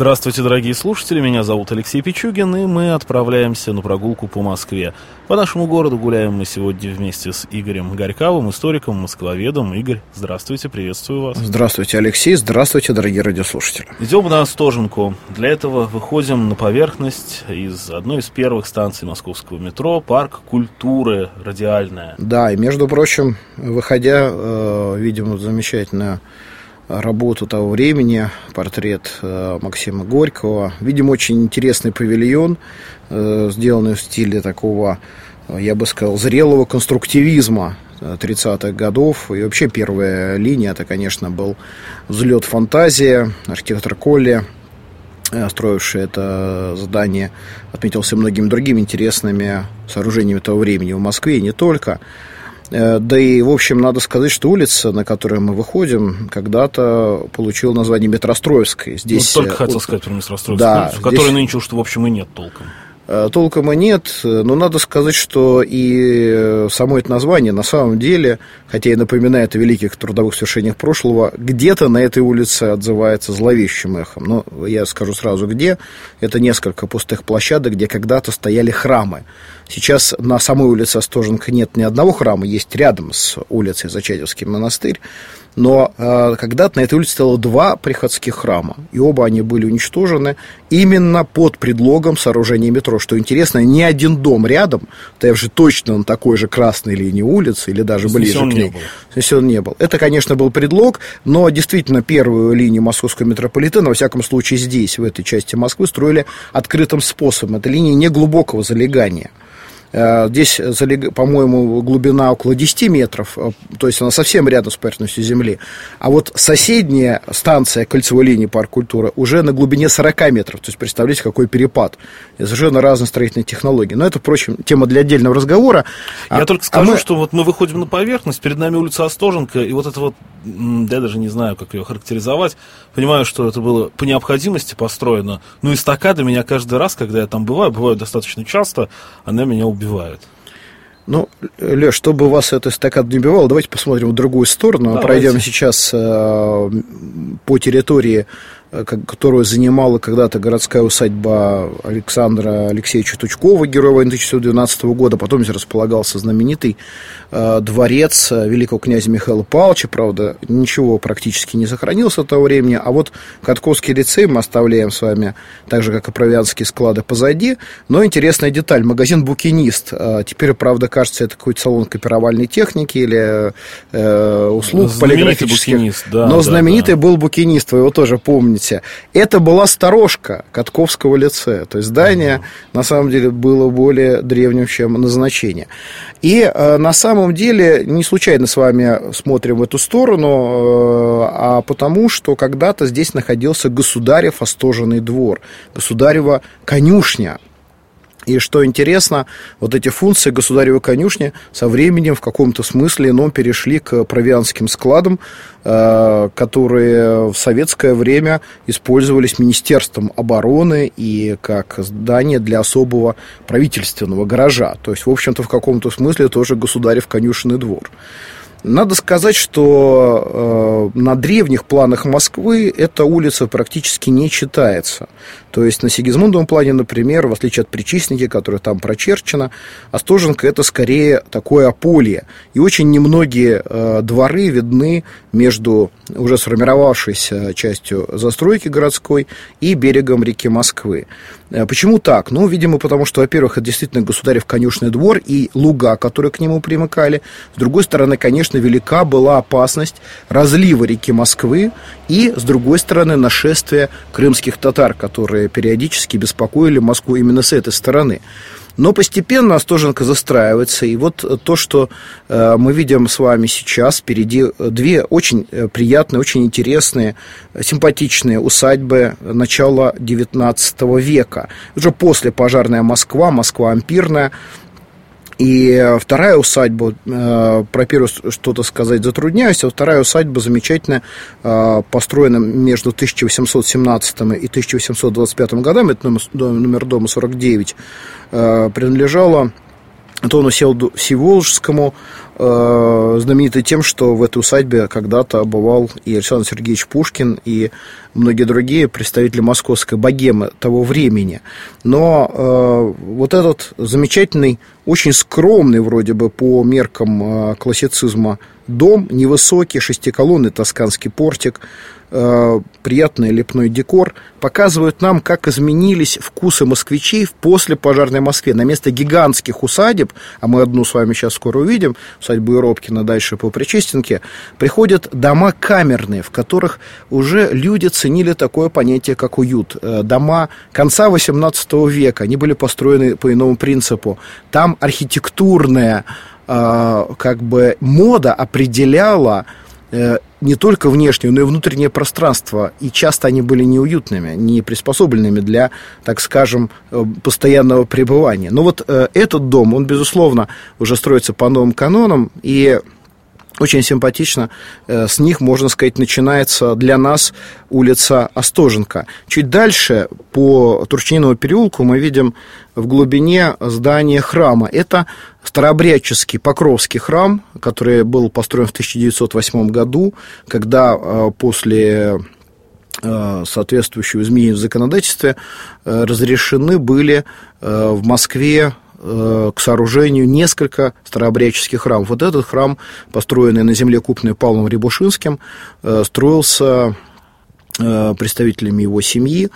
Здравствуйте, дорогие слушатели, меня зовут Алексей Пичугин, и мы отправляемся на прогулку по Москве. По нашему городу гуляем мы сегодня вместе с Игорем Горьковым, историком, москвоведом. Игорь, здравствуйте, приветствую вас. Здравствуйте, Алексей, здравствуйте, дорогие радиослушатели. Идем на Остоженку. Для этого выходим на поверхность из одной из первых станций московского метро, парк культуры радиальная. Да, и между прочим, выходя, э, видим замечательную работу того времени, портрет э, Максима Горького. Видим очень интересный павильон, э, сделанный в стиле такого, я бы сказал, зрелого конструктивизма 30-х годов. И вообще первая линия, это, конечно, был взлет фантазии, архитектор Колли, э, строивший это здание, отметился многими другими интересными сооружениями того времени в Москве, и не только. Э, да и, в общем, надо сказать, что улица, на которую мы выходим, когда-то получила название Метростроевской. Здесь, ну, только хотел от... сказать про Метростроевскую, да, улицу, здесь... которой нынче уж, в общем, и нет толком. Э, толком и нет, но надо сказать, что и само это название на самом деле, хотя и напоминает о великих трудовых свершениях прошлого, где-то на этой улице отзывается зловещим эхом. Но я скажу сразу где. Это несколько пустых площадок, где когда-то стояли храмы. Сейчас на самой улице Остоженко нет ни одного храма, есть рядом с улицей Зачатевский монастырь. Но э, когда-то на этой улице стояло два приходских храма, и оба они были уничтожены именно под предлогом сооружения метро. Что интересно, ни один дом рядом, также точно на такой же красной линии улицы, или даже ближе к ней, он не был. Это, конечно, был предлог, но действительно первую линию московского метрополитена, во всяком случае здесь, в этой части Москвы, строили открытым способом. Это линия неглубокого залегания. Э, здесь, по-моему, глубина около 10 метров, э, то есть она совсем рядом с поверхностью Земли. А вот соседняя станция кольцевой линии парк культуры уже на глубине 40 метров. То есть, представляете, какой перепад. Это совершенно разные строительные технологии. Но это, впрочем, тема для отдельного разговора. Я а, только скажу, а мы... что вот мы выходим на поверхность, перед нами улица Остоженко, и вот это вот, я даже не знаю, как ее характеризовать, понимаю, что это было по необходимости построено. Ну, эстакада меня каждый раз, когда я там бываю, бываю достаточно часто, она меня убивает убивают. Ну, Леш, чтобы вас это стакан не убивало, давайте посмотрим в другую сторону. Давайте. Пройдем сейчас э, по территории которую занимала когда-то городская усадьба Александра Алексеевича Тучкова, героя войны 1912 года. Потом здесь располагался знаменитый э, дворец э, великого князя Михаила Павловича. Правда, ничего практически не сохранилось от того времени. А вот Катковский лицей мы оставляем с вами, так же, как и провианские склады позади. Но интересная деталь. Магазин «Букинист». Э, теперь, правда, кажется, это какой-то салон копировальной техники или э, услуг знаменитый полиграфических. Букинист, да, Но да, знаменитый да. был «Букинист», вы его тоже помните помните, это была сторожка Катковского лицея. То есть здание, uh на самом деле, было более древним, чем назначение. И э, на самом деле не случайно с вами смотрим в эту сторону, э, а потому что когда-то здесь находился государев остоженный двор, государева конюшня. И что интересно, вот эти функции государевой конюшни со временем в каком-то смысле ну, перешли к провианским складам, э, которые в советское время использовались Министерством обороны и как здание для особого правительственного гаража. То есть, в общем-то, в каком-то смысле тоже государев конюшенный двор. Надо сказать, что э, на древних планах Москвы эта улица практически не читается. То есть на Сигизмундовом плане, например, в отличие от Причистники, которая там прочерчена, Остоженко это скорее такое ополье. И очень немногие э, дворы видны между уже сформировавшейся частью застройки городской и берегом реки Москвы. Э, почему так? Ну, видимо, потому что, во-первых, это действительно государев конюшный двор и луга, которые к нему примыкали. С другой стороны, конечно, велика была опасность разлива реки Москвы и, с другой стороны, нашествия крымских татар, которые которые периодически беспокоили Москву именно с этой стороны. Но постепенно Остоженко застраивается, и вот то, что э, мы видим с вами сейчас, впереди две очень э, приятные, очень интересные, симпатичные усадьбы начала XIX века. Уже после пожарная Москва, Москва ампирная, И вторая усадьба, э, про первую что-то сказать затрудняюсь, а вторая усадьба замечательно э, построена между 1817 и 1825 годами, это номер, дома 49, э, принадлежала Антону Всеволожскому, э, знаменитый тем, что в этой усадьбе когда-то бывал и Александр Сергеевич Пушкин, и многие другие представители московской богемы того времени. Но э, вот этот замечательный, очень скромный вроде бы по меркам э, классицизма дом, невысокий, шестиколонный тосканский портик, Э, приятный лепной декор, показывают нам, как изменились вкусы москвичей в послепожарной Москве. На место гигантских усадеб, а мы одну с вами сейчас скоро увидим, усадьбу Еропкина дальше по Причистенке, приходят дома камерные, в которых уже люди ценили такое понятие, как уют. Э, дома конца XVIII века, они были построены по иному принципу. Там архитектурная как бы мода определяла Э, не только внешнее, но и внутреннее пространство. И часто они были неуютными, не приспособленными для, так скажем, э, постоянного пребывания. Но вот э, этот дом, он, безусловно, уже строится по новым канонам, и очень симпатично. С них, можно сказать, начинается для нас улица Остоженко. Чуть дальше, по Турчининову переулку, мы видим в глубине здание храма. Это старообрядческий Покровский храм, который был построен в 1908 году, когда э, после э, соответствующего изменения в законодательстве э, разрешены были в Москве к сооружению несколько старообрядческих храмов. Вот этот храм, построенный на земле купной Павлом Рябушинским, строился представителями его семьи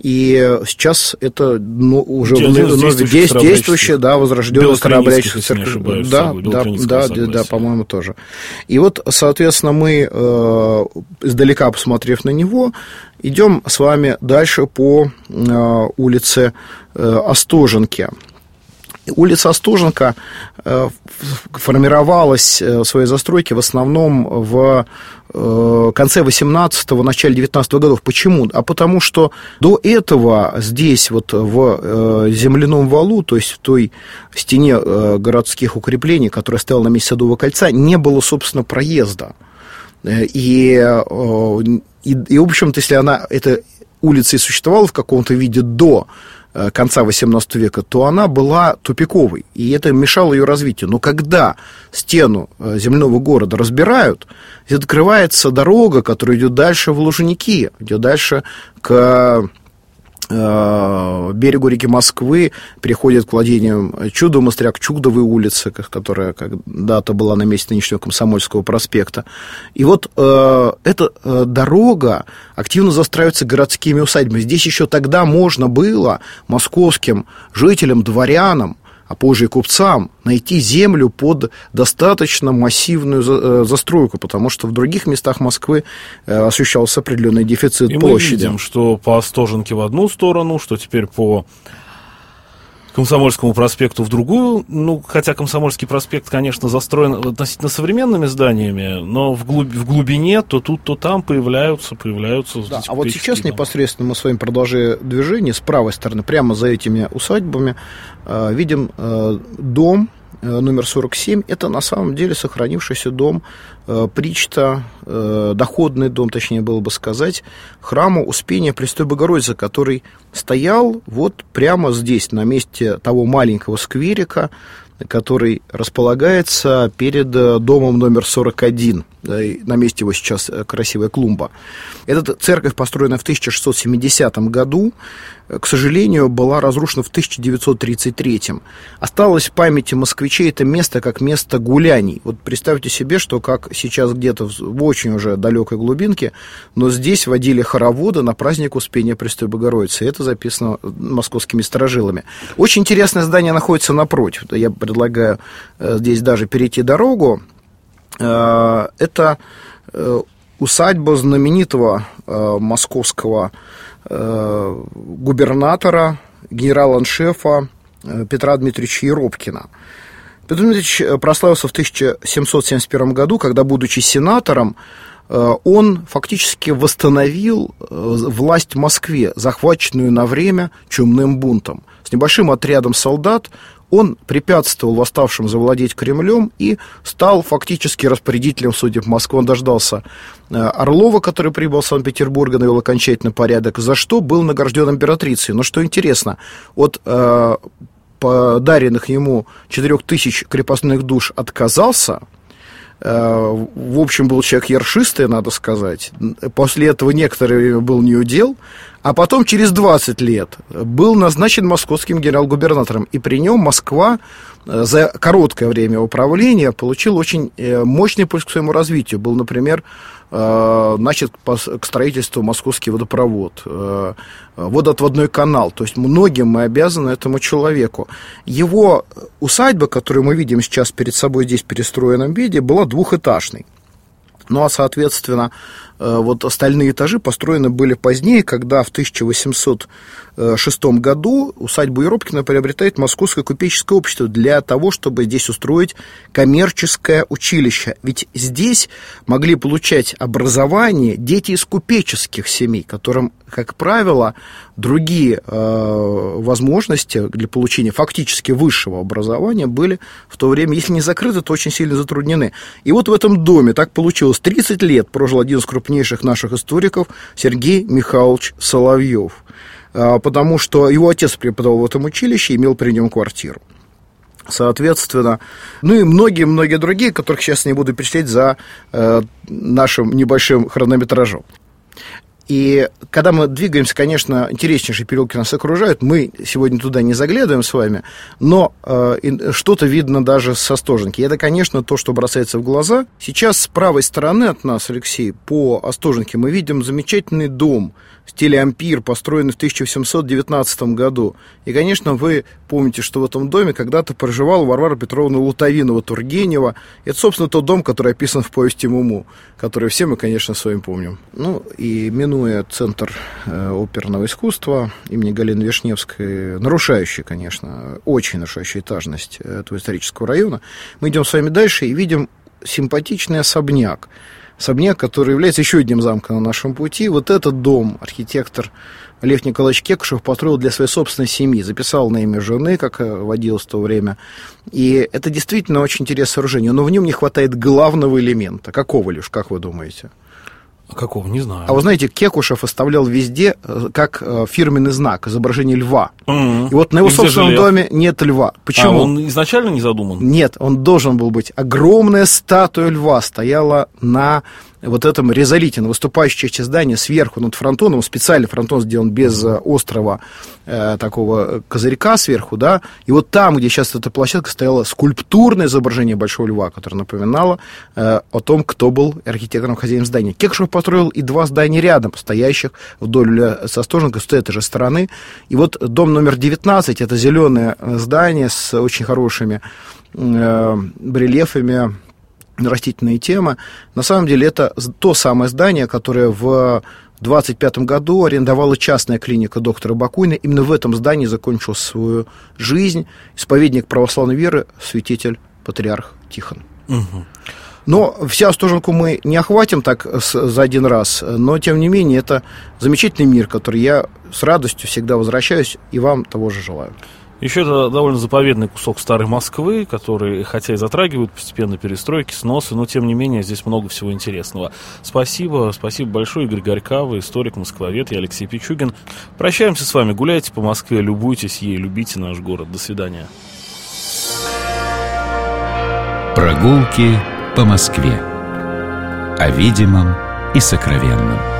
и сейчас это ну, уже действующее, да, возрожденное старообрядческое церковь. Да, да, да, да, да, по-моему, тоже. И вот, соответственно, мы, э, издалека посмотрев на него, идем с вами дальше по э, улице э, Остоженке. Улица Остоженко э, формировалась в своей застройке в основном в Э, конце 18-го, начале 19 годов. Почему? А потому что до этого здесь, вот в э, земляном валу, то есть в той стене э, городских укреплений, которая стояла на месте Садового кольца, не было, собственно, проезда. И, и, и в общем-то, если она, эта улица и существовала в каком-то виде до Э, конца XVIII века, то она была тупиковой, и это мешало ее развитию. Но когда стену э, земляного города разбирают, открывается дорога, которая идет дальше в Лужники, идет дальше к берегу реки Москвы переходит к владениям Чудо Мостряк, Чудовой улицы, которая когда-то была на месте нынешнего Комсомольского проспекта. И вот э, эта э, дорога активно застраивается городскими усадьбами. Здесь еще тогда можно было московским жителям, дворянам а позже и купцам найти землю под достаточно массивную э, застройку, потому что в других местах Москвы э, ощущался определенный дефицит и площади. Мы видим, что по Остоженке в одну сторону, что теперь по Комсомольскому проспекту в другую. Ну, хотя Комсомольский проспект, конечно, застроен относительно современными зданиями, но в, глуб, в глубине то тут, то там появляются, появляются. Да, а вот сейчас дома. непосредственно мы с вами продолжая движение с правой стороны, прямо за этими усадьбами, э, видим э, дом номер 47, это на самом деле сохранившийся дом э, Причта, э, доходный дом, точнее было бы сказать, храма Успения Престой Богородицы, который стоял вот прямо здесь, на месте того маленького скверика, который располагается перед домом номер 41. На месте его сейчас красивая клумба. Эта церковь, построена в 1670 году, к сожалению, была разрушена в 1933. Осталось в памяти москвичей это место как место гуляний. Вот представьте себе, что как сейчас где-то в очень уже далекой глубинке, но здесь водили хороводы на праздник Успения Престой Богородицы. Это записано московскими сторожилами. Очень интересное здание находится напротив. Я предлагаю э, здесь даже перейти дорогу. Э, это э, усадьба знаменитого московского губернатора, генерал-аншефа э, Петра Дмитриевича Еропкина. Петр Дмитриевич э, прославился в 1771 году, когда, будучи сенатором, он фактически восстановил власть в Москве, захваченную на время чумным бунтом. С небольшим отрядом солдат он препятствовал восставшим завладеть Кремлем и стал фактически распорядителем судеб Москвы. Он дождался э, Орлова, который прибыл в Санкт-Петербург, навел окончательный порядок, за что был награжден императрицей. Но что интересно, от э, подаренных ему 4000 крепостных душ отказался – в общем, был человек ершистый, надо сказать. После этого некоторое время был неудел, а потом через 20 лет был назначен московским генерал-губернатором. И при нем Москва э, за короткое время управления получила очень э, мощный пульс к своему развитию. Был, например, начат к строительству московский водопровод, водоотводной канал. То есть многим мы обязаны этому человеку. Его усадьба, которую мы видим сейчас перед собой здесь в перестроенном виде, была двухэтажной. Ну а, соответственно, Э, вот остальные этажи построены были позднее, когда в 1806 году усадьбу Еропкина приобретает Московское купеческое общество для того, чтобы здесь устроить коммерческое училище. Ведь здесь могли получать образование дети из купеческих семей, которым, как правило, другие э, возможности для получения фактически высшего образования были в то время, если не закрыты, то очень сильно затруднены. И вот в этом доме так получилось. 30 лет прожил один из крупнейших крупнейших наших историков Сергей Михайлович Соловьев, а, потому что его отец преподавал в этом училище и имел при нем квартиру. Соответственно, ну и многие-многие другие, которых сейчас не буду перечислять за э, нашим небольшим хронометражом. И когда мы двигаемся, конечно, интереснейшие переулки нас окружают, мы сегодня туда не заглядываем с вами, но э, что-то видно даже со Остоженки. Это, конечно, то, что бросается в глаза. Сейчас с правой стороны от нас, Алексей, по Остоженке мы видим замечательный дом – в стиле ампир, построенный в 1819 году. И, конечно, вы помните, что в этом доме когда-то проживала Варвара Петровна Лутовинова-Тургенева. Это, собственно, тот дом, который описан в повести Муму, который все мы, конечно, с вами помним. Ну, и минуя Центр э, оперного искусства имени Галины Вишневской, нарушающий, конечно, очень нарушающий этажность этого исторического района, мы идем с вами дальше и видим симпатичный особняк особняк, который является еще одним замком на нашем пути. Вот этот дом архитектор Лев Николаевич Кекушев построил для своей собственной семьи, записал на имя жены, как э, водилось в то время. И это действительно очень интересное сооружение, но в нем не хватает главного элемента. Какого лишь, как вы думаете? А какого? Не знаю. А вы знаете, Кекушев оставлял везде э, как э, фирменный знак изображение льва. Mm-hmm. И вот на его И собственном доме нет льва. Почему? А он изначально не задуман? Нет, он должен был быть. Огромная статуя льва стояла на вот этом резолите, на выступающей части здания, сверху над фронтоном, специальный фронтон сделан без э, острого э, такого козырька сверху, да, и вот там, где сейчас эта площадка, стояло скульптурное изображение Большого Льва, которое напоминало э, о том, кто был архитектором хозяином здания. Кекшев построил и два здания рядом, стоящих вдоль Состоженко с этой же стороны, и вот дом номер 19, это зеленое здание с очень хорошими э, барельефами растительные темы. На самом деле это то самое здание, которое в 25 году арендовала частная клиника доктора Бакуйна. Именно в этом здании закончил свою жизнь исповедник православной веры, святитель, патриарх Тихон. Угу. Но вся Остоженку мы не охватим так за один раз, но тем не менее это замечательный мир, который я с радостью всегда возвращаюсь и вам того же желаю. Еще это довольно заповедный кусок старой Москвы, который, хотя и затрагивают постепенно перестройки, сносы, но тем не менее здесь много всего интересного. Спасибо, спасибо большое, Игорь Горькава, историк, москвовед, я Алексей Пичугин. Прощаемся с вами, гуляйте по Москве, любуйтесь ей, любите наш город. До свидания. Прогулки по Москве. О видимом и сокровенном.